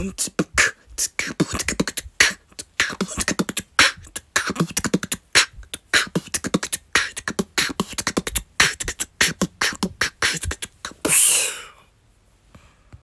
ブンツブクツクブンツクブクツクブンツクブクツクブンツク